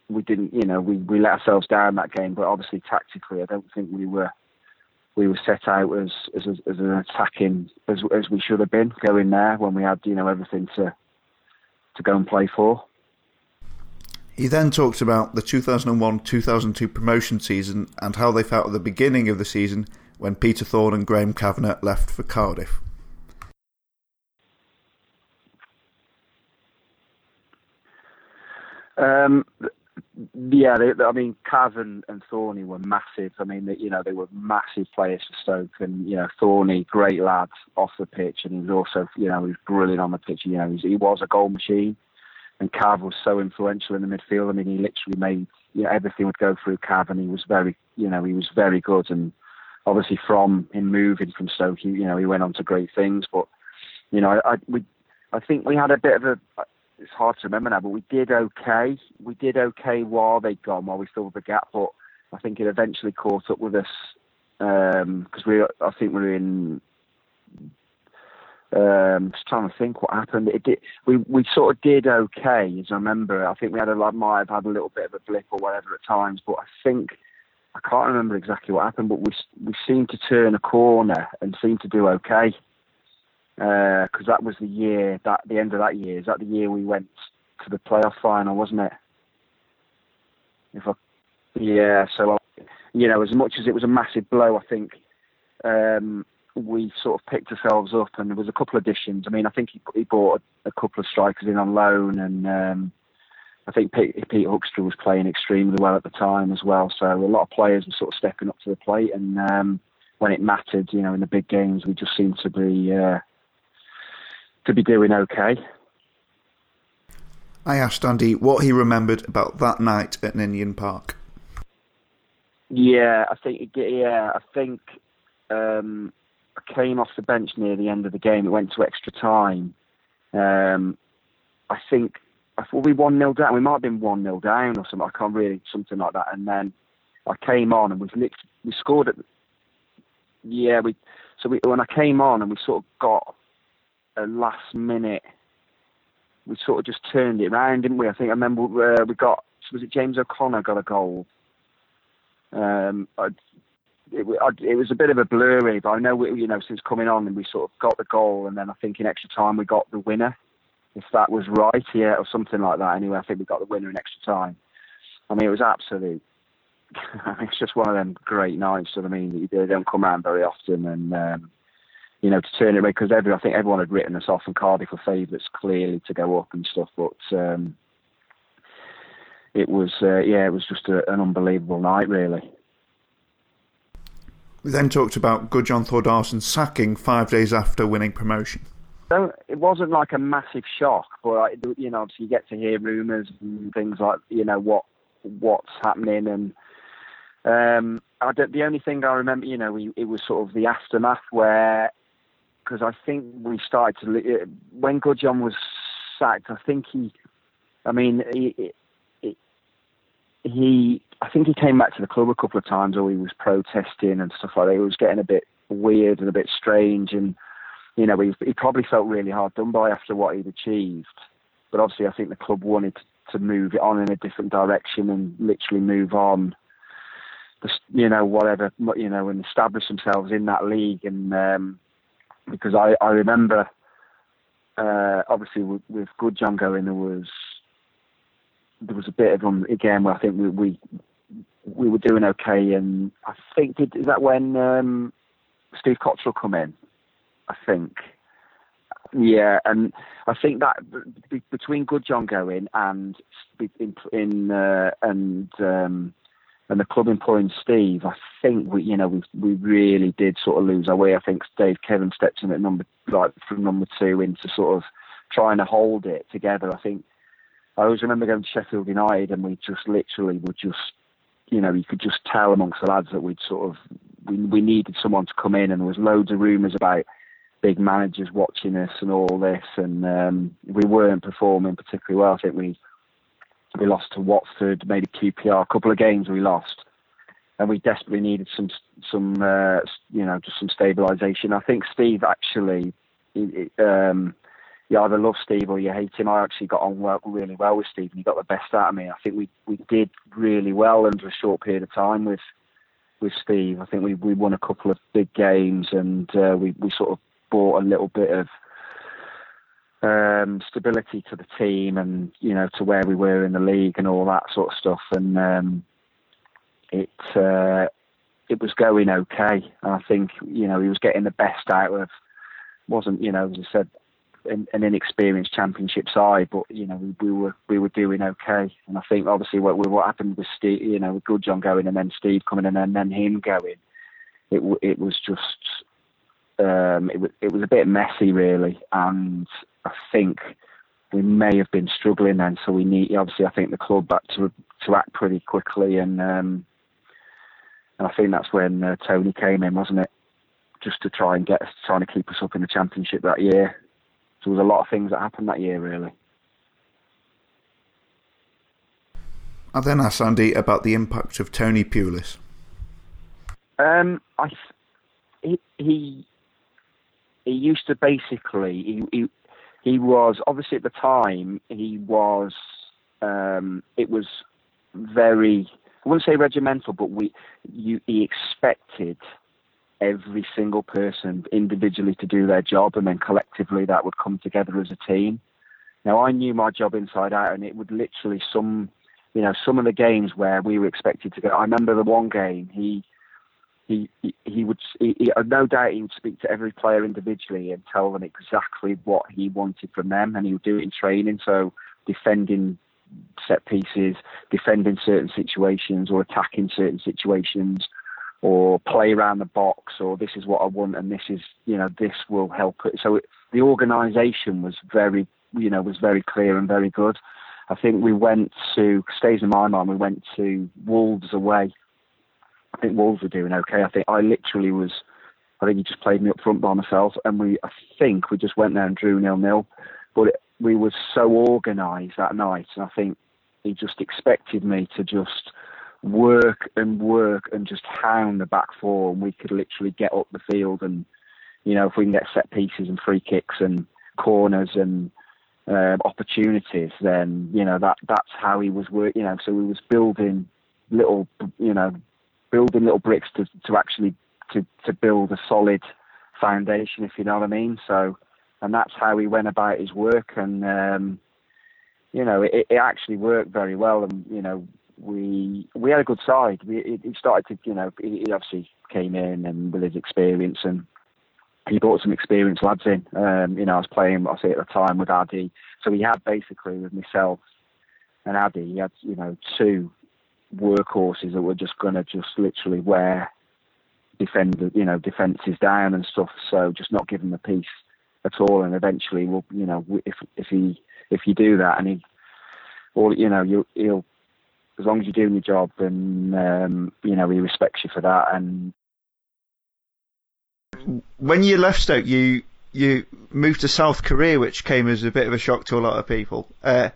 Speaker 5: we didn't, you know, we, we let ourselves down that game. But obviously, tactically, I don't think we were we were set out as as, as an attacking as as we should have been going there when we had you know everything to to go and play for.
Speaker 3: He then talked about the 2001-2002 promotion season and how they felt at the beginning of the season when Peter Thorne and Graham Kavanagh left for Cardiff.
Speaker 5: Um, yeah, they, I mean, Cav and, and Thorny were massive. I mean, they, you know, they were massive players for Stoke, and you know, Thorny, great lad off the pitch, and he was also, you know, he was brilliant on the pitch. You know, he was a goal machine, and Cav was so influential in the midfield. I mean, he literally made, you know, everything would go through Cav, and he was very, you know, he was very good. And obviously, from him moving from Stoke, he, you know, he went on to great things. But you know, I, I we, I think we had a bit of a it's hard to remember now, but we did okay. We did okay while they'd gone, while we still had the gap. But I think it eventually caught up with us because um, we, I think we were in. Um, just trying to think what happened. It did, we we sort of did okay, as I remember. I think we had a might have had a little bit of a blip or whatever at times, but I think I can't remember exactly what happened. But we we seemed to turn a corner and seemed to do okay because uh, that was the year that the end of that year. Is that the year we went to the playoff final, wasn't it? If I, yeah, so uh, you know, as much as it was a massive blow, I think um, we sort of picked ourselves up, and there was a couple of additions. I mean, I think he, he brought a, a couple of strikers in on loan, and um, I think Pete, Pete Hoekstra was playing extremely well at the time as well. So a lot of players were sort of stepping up to the plate, and um, when it mattered, you know, in the big games, we just seemed to be. Uh, to be doing okay.
Speaker 3: I asked Andy what he remembered about that night at Ninian Park.
Speaker 5: Yeah, I think yeah, I think um, I came off the bench near the end of the game. It went to extra time. Um, I think I thought we one 0 down. We might have been one 0 down or something. I can't really something like that. And then I came on and we we scored at yeah we so we when I came on and we sort of got a last minute we sort of just turned it around, didn't we? I think I remember uh, we got was it James O'Connor got a goal. Um, I, it, I, it, was a bit of a blurry, but I know we, you know since coming on and we sort of got the goal, and then I think in extra time we got the winner, if that was right, yeah, or something like that. Anyway, I think we got the winner in extra time. I mean, it was absolute. it's just one of them great nights. I mean, they don't come around very often, and um, you know, to turn it around because every I think everyone had written us off and Cardiff were favourites clearly to go up and stuff, but um, it was uh, yeah, it was just a, an unbelievable night, really.
Speaker 3: We then talked about Gudjon Thordarson sacking five days after winning promotion.
Speaker 5: So it wasn't like a massive shock, but you know, obviously you get to hear rumours and things like you know what what's happening and. Um, I the only thing I remember, you know, we, it was sort of the aftermath where because I think we started to when Gudjon was sacked. I think he, I mean, he, he, I think he came back to the club a couple of times, or he was protesting and stuff like that. It was getting a bit weird and a bit strange, and you know, he, he probably felt really hard done by after what he'd achieved. But obviously, I think the club wanted to move it on in a different direction and literally move on you know, whatever, you know, and establish themselves in that league. And um, because I, I remember, uh, obviously with, with Gudjon going, there was there was a bit of them again where I think we we, we were doing okay, and I think did, is that when um, Steve Cotterill come in? I think. Yeah, and I think that between Gudjon going and in, in uh, and um, and the club employing Steve, I think we, you know, we we really did sort of lose our way. I think Dave Kevan stepped in at number like from number two into sort of trying to hold it together. I think I always remember going to Sheffield United and we just literally would just, you know, you could just tell amongst the lads that we'd sort of we we needed someone to come in, and there was loads of rumours about big managers watching us and all this, and um, we weren't performing particularly well. I think we we lost to Watford, maybe QPR, a couple of games we lost, and we desperately needed some some uh, you know just some stabilisation. I think Steve actually, um, you either love Steve or you hate him. I actually got on really well with Steve, and he got the best out of me. I think we we did really well under a short period of time with with Steve. I think we we won a couple of big games, and uh, we we sort of brought a little bit of um, stability to the team and you know to where we were in the league and all that sort of stuff. And um, it uh, it was going okay. I think you know he was getting the best out of wasn't you know as I said an, an inexperienced championship side, but you know we, we, were we were doing okay. And I think obviously what what happened with Steve, you know, with Gudjon going and then Steve coming in and then, then him going, it it was just um, it, it was a bit messy really, and I think we may have been struggling then. So we need obviously I think the club back to to act pretty quickly, and um, and I think that's when uh, Tony came in, wasn't it? Just to try and get us, trying to keep us up in the championship that year. So there was a lot of things that happened that year, really.
Speaker 3: I then asked Andy about the impact of Tony Pulis.
Speaker 5: Um, I, he, he, he used to basically he, he he was obviously at the time he was um, it was very I wouldn't say regimental, but we you, he expected every single person individually to do their job, and then collectively that would come together as a team. Now I knew my job inside out, and it would literally some you know some of the games where we were expected to go. I remember the one game he he, he, would he, he, no doubt he would speak to every player individually and tell them exactly what he wanted from them, and he would do it in training. So defending set pieces, defending certain situations, or attacking certain situations, or play around the box, or this is what I want, and this is you know this will help it. So it, the organisation was very you know was very clear and very good. I think we went to stays in my mind. We went to Wolves away I think Wolves were doing okay. I think I literally was. I think he just played me up front by myself, and we. I think we just went there and drew nil nil, but it, we were so organised that night, and I think he just expected me to just work and work and just hound the back four, and we could literally get up the field and you know if we can get set pieces and free kicks and corners and uh, opportunities, then you know that that's how he was working. You know, so he was building little, you know, building little bricks to to actually to to build a solid foundation, if you know what I mean. So, and that's how he went about his work, and um, you know, it, it actually worked very well, and you know, we we had a good side. We it, it started to, you know, he, obviously came in and with his experience and he brought some experienced lads in. Um, you know, I was playing, I say at the time with Addy. So he had basically with myself and Addy, he had, you know, two workhorses that were just going to just literally wear defend, you know, defences down and stuff. So just not give him a piece at all. And eventually, we'll, you know, if if he if you do that and he, or you know, you he'll as long as you're doing your job, then um, you know he respects you for that. And
Speaker 3: when you left Stoke, you you moved to South Korea, which came as a bit of a shock to a lot of people. Uh,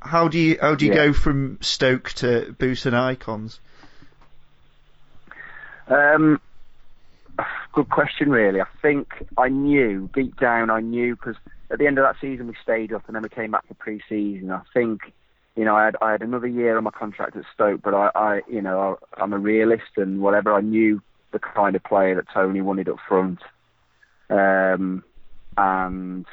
Speaker 3: how do you how do you yeah. go from Stoke to Busan I'Cons?
Speaker 5: Um, good question, really. I think I knew deep down. I knew because at the end of that season we stayed up, and then we came back for pre-season. I think you know I had I had another year on my contract at Stoke, but I, I you know I, I'm a realist and whatever. I knew the kind of player that Tony wanted up front. Um, and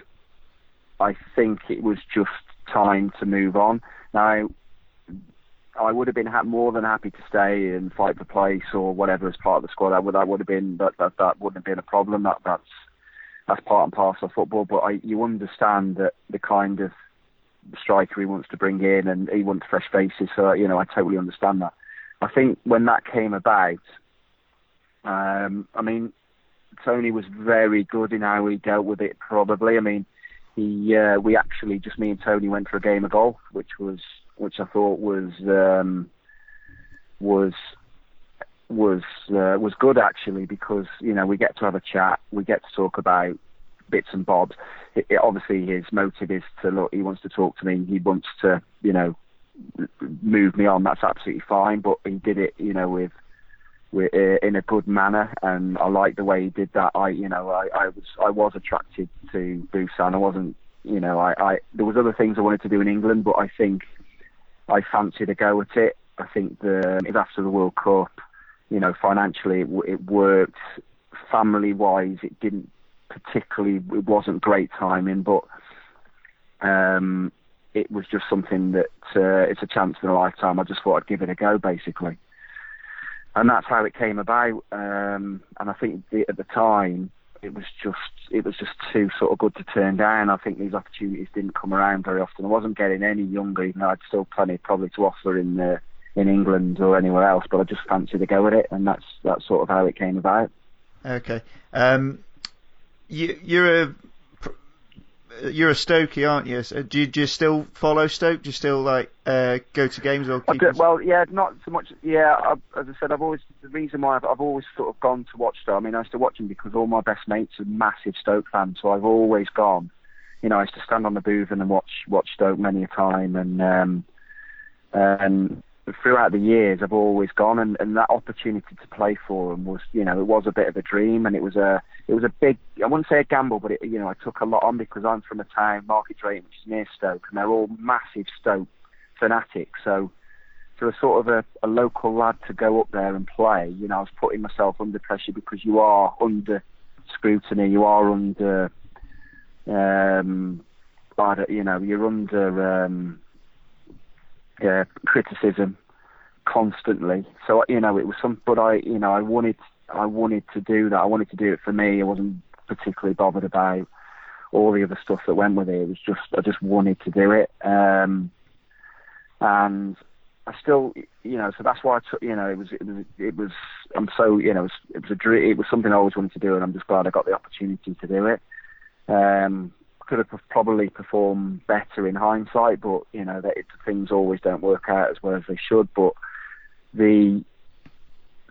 Speaker 5: I think it was just time to move on. Now, I would have been ha- more than happy to stay and fight for place or whatever as part of the squad. That would that would have been that that, that wouldn't have been a problem. That that's that's part and parcel of football. But I, you understand that the kind of striker he wants to bring in and he wants fresh faces. So you know I totally understand that. I think when that came about, um, I mean, Tony was very good in how he dealt with it. Probably, I mean, he uh, we actually just me and Tony went for a game of golf, which was which I thought was um, was was uh, was good actually because you know we get to have a chat, we get to talk about bits and bobs. It, it, obviously, his motive is to look. He wants to talk to me. He wants to you know move me on. That's absolutely fine. But he did it you know with in a good manner, and I like the way he did that. I, you know, I, I was I was attracted to Busan. I wasn't, you know, I, I there was other things I wanted to do in England, but I think I fancied a go at it. I think the after the World Cup, you know, financially it, it worked. Family wise, it didn't particularly. It wasn't great timing, but um, it was just something that uh, it's a chance in a lifetime. I just thought I'd give it a go, basically and that's how it came about. Um, and I think the, at the time it was just it was just too sort of good to turn down. I think these opportunities didn't come around very often. I wasn't getting any younger, even though I'd still plenty probably to offer in the, in England or anywhere else. But I just fancied to go at it, and that's that's sort of how it came about.
Speaker 3: Okay, um, you, you're a you're a Stokey, aren't you? So do, you? do you still follow Stoke? Do you still like uh, go to games or?
Speaker 5: Keep well, yeah, not so much. Yeah, I, as I said, I've always the reason why I've, I've, always sort of gone to watch Stoke. I mean, I used to watch them because all my best mates are massive Stoke fans, so I've always gone. You know, I used to stand on the booth and watch watch Stoke many a time, and um, and throughout the years, I've always gone, and, and that opportunity to play for them was, you know, it was a bit of a dream, and it was a, it was a big, I wouldn't say a gamble, but it, you know, I took a lot on because I'm from a town, Market Drayton, which is near Stoke, and they're all massive Stoke fanatics. So, for a sort of a, a local lad to go up there and play, you know, I was putting myself under pressure because you are under scrutiny, you are under, um, you know, you're under. Um, uh, criticism constantly. So you know, it was some, but I, you know, I wanted, I wanted to do that. I wanted to do it for me. I wasn't particularly bothered about all the other stuff that went with it. It was just, I just wanted to do it. Um, and I still, you know, so that's why I took, you know, it was, it was, it was. I'm so, you know, it was, it was a dream. It was something I always wanted to do, and I'm just glad I got the opportunity to do it. Um, could have probably performed better in hindsight, but you know that it, things always don't work out as well as they should. But the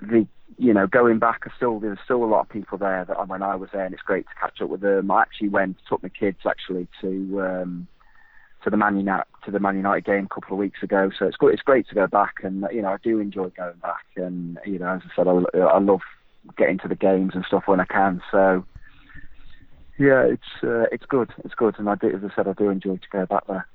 Speaker 5: the you know going back, I still there's still a lot of people there that when I was there, and it's great to catch up with them. I actually went took my kids actually to. Um, to the Man United to the Man United game a couple of weeks ago. So it's good. It's great to go back, and you know I do enjoy going back. And you know, as I said, I, I love getting to the games and stuff when I can. So yeah, it's uh, it's good. It's good, and I do, as I said, I do enjoy to go back there.